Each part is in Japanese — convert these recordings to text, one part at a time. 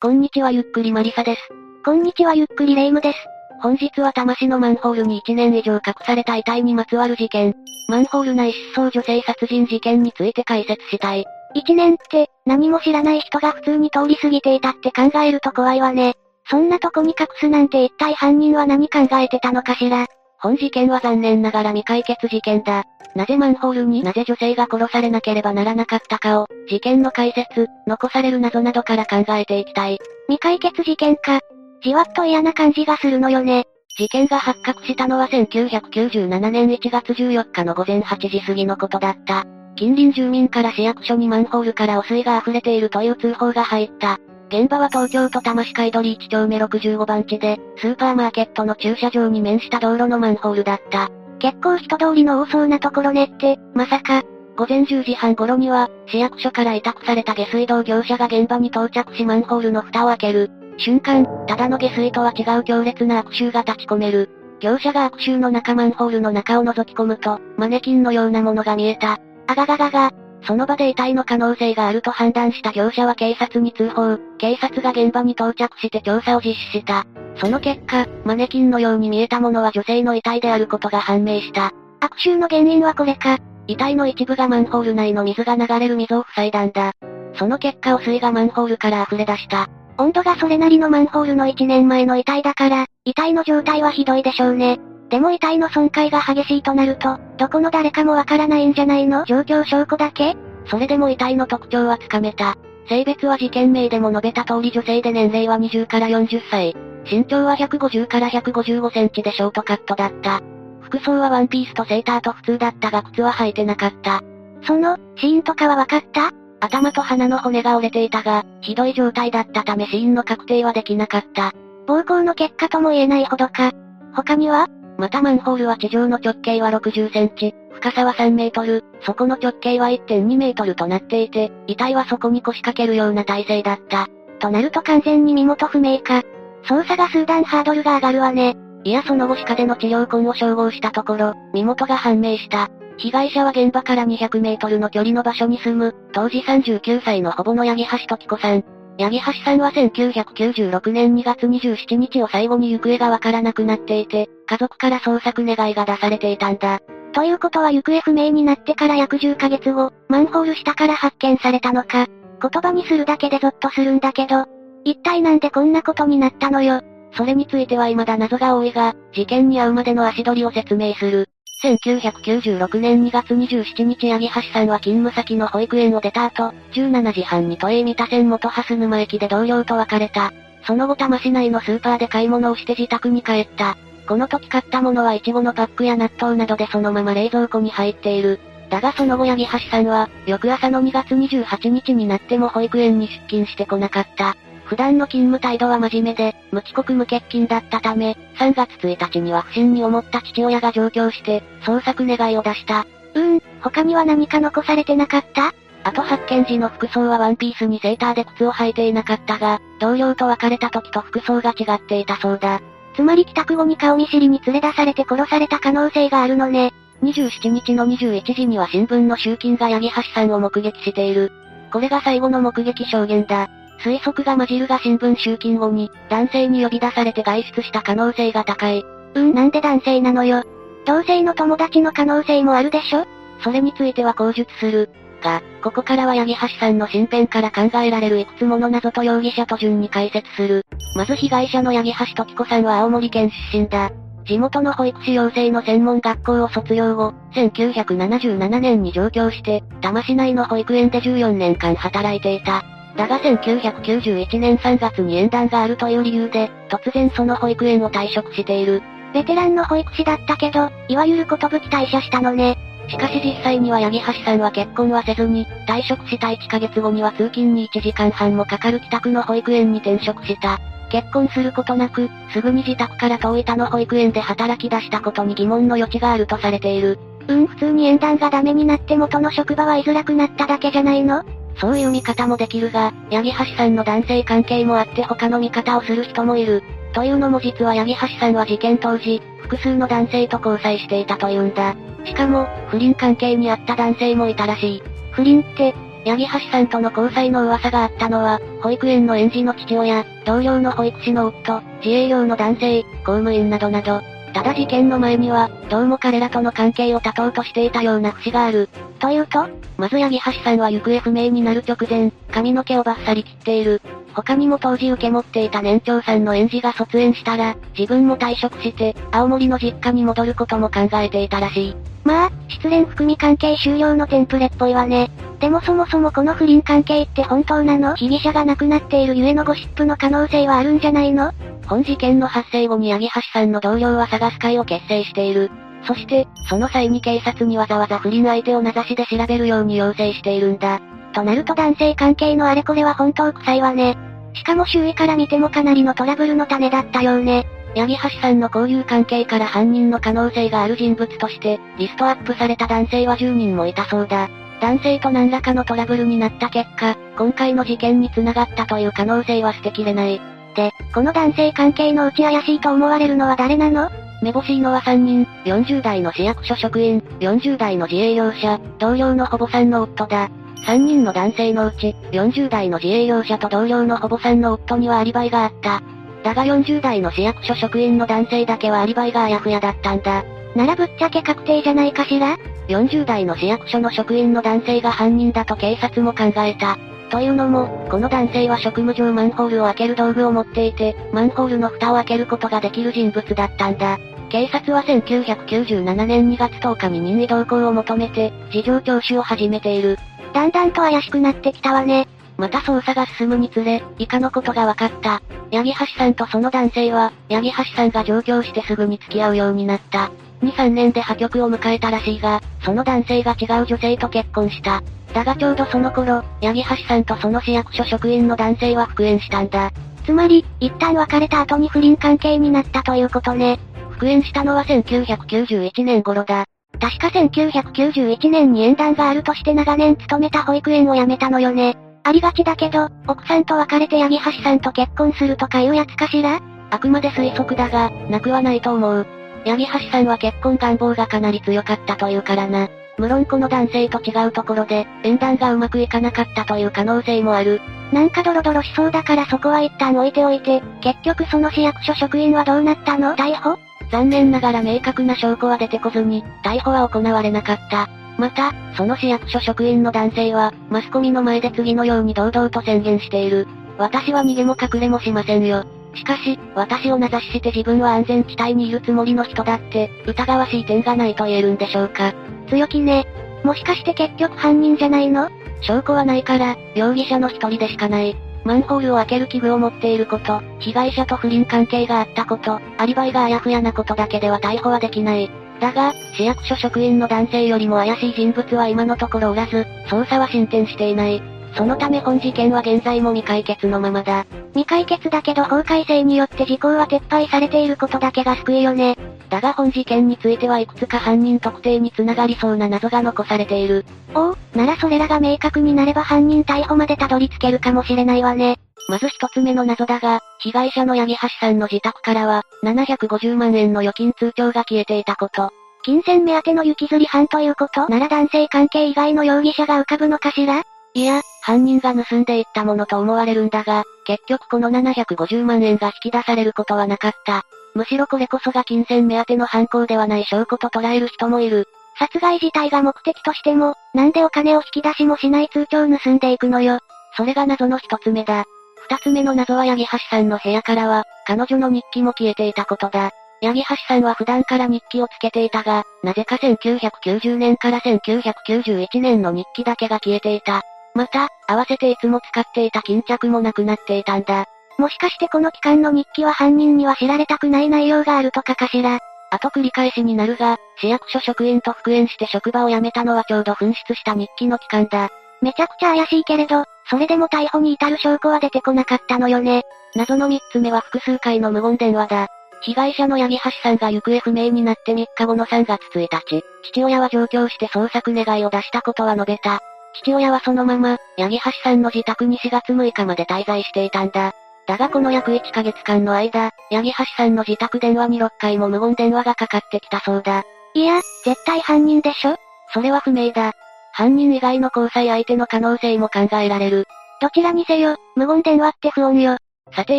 こんにちはゆっくりマリサです。こんにちはゆっくりレイムです。本日は魂のマンホールに1年以上隠された遺体にまつわる事件、マンホール内失踪女性殺人事件について解説したい。1年って、何も知らない人が普通に通り過ぎていたって考えると怖いわね。そんなとこに隠すなんて一体犯人は何考えてたのかしら。本事件は残念ながら未解決事件だ。なぜマンホールになぜ女性が殺されなければならなかったかを、事件の解説、残される謎などから考えていきたい。未解決事件か。じわっと嫌な感じがするのよね。事件が発覚したのは1997年1月14日の午前8時過ぎのことだった。近隣住民から市役所にマンホールから汚水が溢れているという通報が入った。現場は東京都多摩市海鳥1丁目65番地で、スーパーマーケットの駐車場に面した道路のマンホールだった。結構人通りの多そうなところねって、まさか。午前10時半頃には、市役所から委託された下水道業者が現場に到着しマンホールの蓋を開ける。瞬間、ただの下水とは違う強烈な悪臭が立ち込める。業者が悪臭の中マンホールの中を覗き込むと、マネキンのようなものが見えた。あがががが、その場で遺体の可能性があると判断した業者は警察に通報、警察が現場に到着して調査を実施した。その結果、マネキンのように見えたものは女性の遺体であることが判明した。悪臭の原因はこれか。遺体の一部がマンホール内の水が流れる溝を塞いだんだ。その結果汚水がマンホールから溢れ出した。温度がそれなりのマンホールの1年前の遺体だから、遺体の状態はひどいでしょうね。でも遺体の損壊が激しいとなると、どこの誰かもわからないんじゃないの？状況証拠だけ？それでも遺体の特徴はつかめた。性別は事件名でも述べた通り女性で年齢は20から40歳。身長は150から155センチでショートカットだった。服装はワンピースとセーターと普通だったが靴は履いてなかった。その、死因とかは分かった？頭と鼻の骨が折れていたが、ひどい状態だったため死因の確定はできなかった。暴行の結果とも言えないほどか。他には？またマンホールは地上の直径は60センチ、深さは3メートル、底の直径は1.2メートルとなっていて、遺体はそこに腰掛けるような体勢だった。となると完全に身元不明か。捜査が数段ハードルが上がるわね。いやその後歯科での治療痕を照合したところ、身元が判明した。被害者は現場から200メートルの距離の場所に住む、当時39歳のほぼの八木橋時子さん。八木橋さんは1996年2月27日を最後に行方がわからなくなっていて、家族から捜索願いが出されていたんだ。ということは行方不明になってから約10ヶ月後、マンホール下から発見されたのか。言葉にするだけでゾッとするんだけど、一体なんでこんなことになったのよ。それについては未だ謎が多いが、事件に遭うまでの足取りを説明する。1996年2月27日八木橋さんは勤務先の保育園を出た後、17時半に都営三田線元蓮沼駅で同僚と別れた。その後多摩市内のスーパーで買い物をして自宅に帰った。この時買ったものはイチゴのパックや納豆などでそのまま冷蔵庫に入っている。だがその後八木橋さんは、翌朝の2月28日になっても保育園に出勤してこなかった。普段の勤務態度は真面目で、無遅刻無欠勤だったため、3月1日には不審に思った父親が上京して、捜索願いを出した。うーん、他には何か残されてなかった？あと発見時の服装はワンピースにセーターで靴を履いていなかったが、同僚と別れた時と服装が違っていたそうだ。つまり帰宅後に顔見知りに連れ出されて殺された可能性があるのね。27日の21時には新聞の集金が八木橋さんを目撃している。これが最後の目撃証言だ。推測が混じるが新聞集金後に、男性に呼び出されて外出した可能性が高い。うん、なんで男性なのよ。同性の友達の可能性もあるでしょ？それについては口述する。が、ここからは八木橋さんの身辺から考えられるいくつもの謎と容疑者と順に解説する。まず被害者の八木橋時子さんは青森県出身だ。地元の保育士養成の専門学校を卒業後、1977年に上京して、多摩市内の保育園で14年間働いていた。だが1991年3月に縁談があるという理由で、突然その保育園を退職している。ベテランの保育士だったけど、いわゆる寿退社したのね。しかし実際には八木橋さんは結婚はせずに、退職した1ヶ月後には通勤に1時間半もかかる帰宅の保育園に転職した。結婚することなく、すぐに自宅から遠い他の保育園で働き出したことに疑問の余地があるとされている。うん、普通に縁談がダメになって元の職場は居づらくなっただけじゃないの？そういう見方もできるが、八木橋さんの男性関係もあって他の見方をする人もいる。というのも実は八木橋さんは事件当時、複数の男性と交際していたというんだ。しかも、不倫関係にあった男性もいたらしい。不倫って、八木橋さんとの交際の噂があったのは、保育園の園児の父親、同僚の保育士の夫、自営業の男性、公務員などなど、ただ事件の前には、どうも彼らとの関係を断とうとしていたような節がある。というとまず八木橋さんは行方不明になる直前、髪の毛をバッサリ切っている。他にも当時受け持っていた年長さんの園児が卒園したら、自分も退職して、青森の実家に戻ることも考えていたらしい。まあ、失恋含み関係終了のテンプレっぽいわね。でもそもそもこの不倫関係って本当なの？被疑者が亡くなっているゆえのゴシップの可能性はあるんじゃないの？本事件の発生後に八木橋さんの同僚は探す会を結成している。そして、その際に警察にわざわざ不倫相手を名指しで調べるように要請しているんだ。となると男性関係のあれこれは本当臭いわね。しかも周囲から見てもかなりのトラブルの種だったようね。八木橋さんの交友関係から犯人の可能性がある人物として、リストアップされた男性は10人もいたそうだ。男性と何らかのトラブルになった結果、今回の事件に繋がったという可能性は捨てきれない。で、この男性関係のうち怪しいと思われるのは誰なの？めぼしいのは3人、40代の市役所職員、40代の自営業者、同僚の保母さんの夫だ。3人の男性のうち、40代の自営業者と同僚の保母さんの夫にはアリバイがあった。だが40代の市役所職員の男性だけはアリバイがあやふやだったんだ。ならぶっちゃけ確定じゃないかしら ?40 代の市役所の職員の男性が犯人だと警察も考えた。というのも、この男性は職務上マンホールを開ける道具を持っていて、マンホールの蓋を開けることができる人物だったんだ。警察は1997年2月10日に任意同行を求めて、事情聴取を始めている。だんだんと怪しくなってきたわね。また捜査が進むにつれ、以下のことが分かった。八木橋さんとその男性は、八木橋さんが上京してすぐに付き合うようになった。2、3年で破局を迎えたらしいが、その男性が違う女性と結婚した。だがちょうどその頃、八木橋さんとその市役所職員の男性は復縁したんだ。つまり、一旦別れた後に不倫関係になったということね。復縁したのは1991年頃だ。確か1991年に縁談があるとして長年勤めた保育園を辞めたのよね。ありがちだけど、奥さんと別れて八木橋さんと結婚するとかいうやつかしら？あくまで推測だが、なくはないと思う。八木橋さんは結婚願望がかなり強かったというからな。無論この男性と違うところで、縁談がうまくいかなかったという可能性もある。なんかドロドロしそうだからそこは一旦置いておいて、結局その市役所職員はどうなったの？逮捕？残念ながら明確な証拠は出てこずに、逮捕は行われなかった。また、その市役所職員の男性は、マスコミの前で次のように堂々と宣言している。私は逃げも隠れもしませんよ。しかし、私を名指しして自分は安全地帯にいるつもりの人だって、疑わしい点がないと言えるんでしょうか。強気ね。もしかして結局犯人じゃないの？証拠はないから、容疑者の一人でしかない。マンホールを開ける器具を持っていること、被害者と不倫関係があったこと、アリバイがあやふやなことだけでは逮捕はできない。だが、市役所職員の男性よりも怪しい人物は今のところおらず、捜査は進展していない。そのため本事件は現在も未解決のままだ。未解決だけど法改正によって時効は撤廃されていることだけが救いよね。だが本事件についてはいくつか犯人特定につながりそうな謎が残されている。おお、ならそれらが明確になれば犯人逮捕までたどり着けるかもしれないわね。まず一つ目の謎だが、被害者の八木橋さんの自宅からは、750万円の預金通帳が消えていたこと。金銭目当ての行きずり犯ということ？なら男性関係以外の容疑者が浮かぶのかしら？いや、犯人が盗んでいったものと思われるんだが、結局この750万円が引き出されることはなかった。むしろこれこそが金銭目当ての犯行ではない証拠と捉える人もいる。殺害自体が目的としても、なんでお金を引き出しもしない通帳を盗んでいくのよ。それが謎の一つ目だ。二つ目の謎は八木橋さんの部屋からは、彼女の日記も消えていたことだ。八木橋さんは普段から日記をつけていたが、なぜか1990年から1991年の日記だけが消えていた。また、合わせていつも使っていた巾着もなくなっていたんだ。もしかしてこの期間の日記は犯人には知られたくない内容があるとかかしら。あと繰り返しになるが、市役所職員と復縁して職場を辞めたのはちょうど紛失した日記の期間だ。めちゃくちゃ怪しいけれど、それでも逮捕に至る証拠は出てこなかったのよね。謎の三つ目は複数回の無言電話だ。被害者の八木橋さんが行方不明になって3日後の3月1日、父親は上京して捜索願いを出したことは述べた。父親はそのまま、八木橋さんの自宅に4月6日まで滞在していたんだ。だがこの約1ヶ月間の間、八木橋さんの自宅電話に6回も無言電話がかかってきたそうだ。いや、絶対犯人でしょ？それは不明だ。犯人以外の交際相手の可能性も考えられる。どちらにせよ、無言電話って不穏よ。さて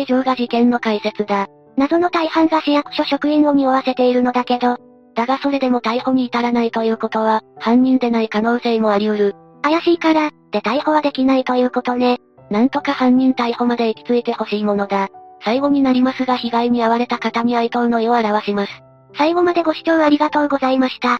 以上が事件の解説だ。謎の大半が市役所職員を匂わせているのだけど。だがそれでも逮捕に至らないということは、犯人でない可能性もあり得る。怪しいから、で逮捕はできないということね。なんとか犯人逮捕まで行き着いてほしいものだ。最後になりますが被害に遭われた方に哀悼の意を表します。最後までご視聴ありがとうございました。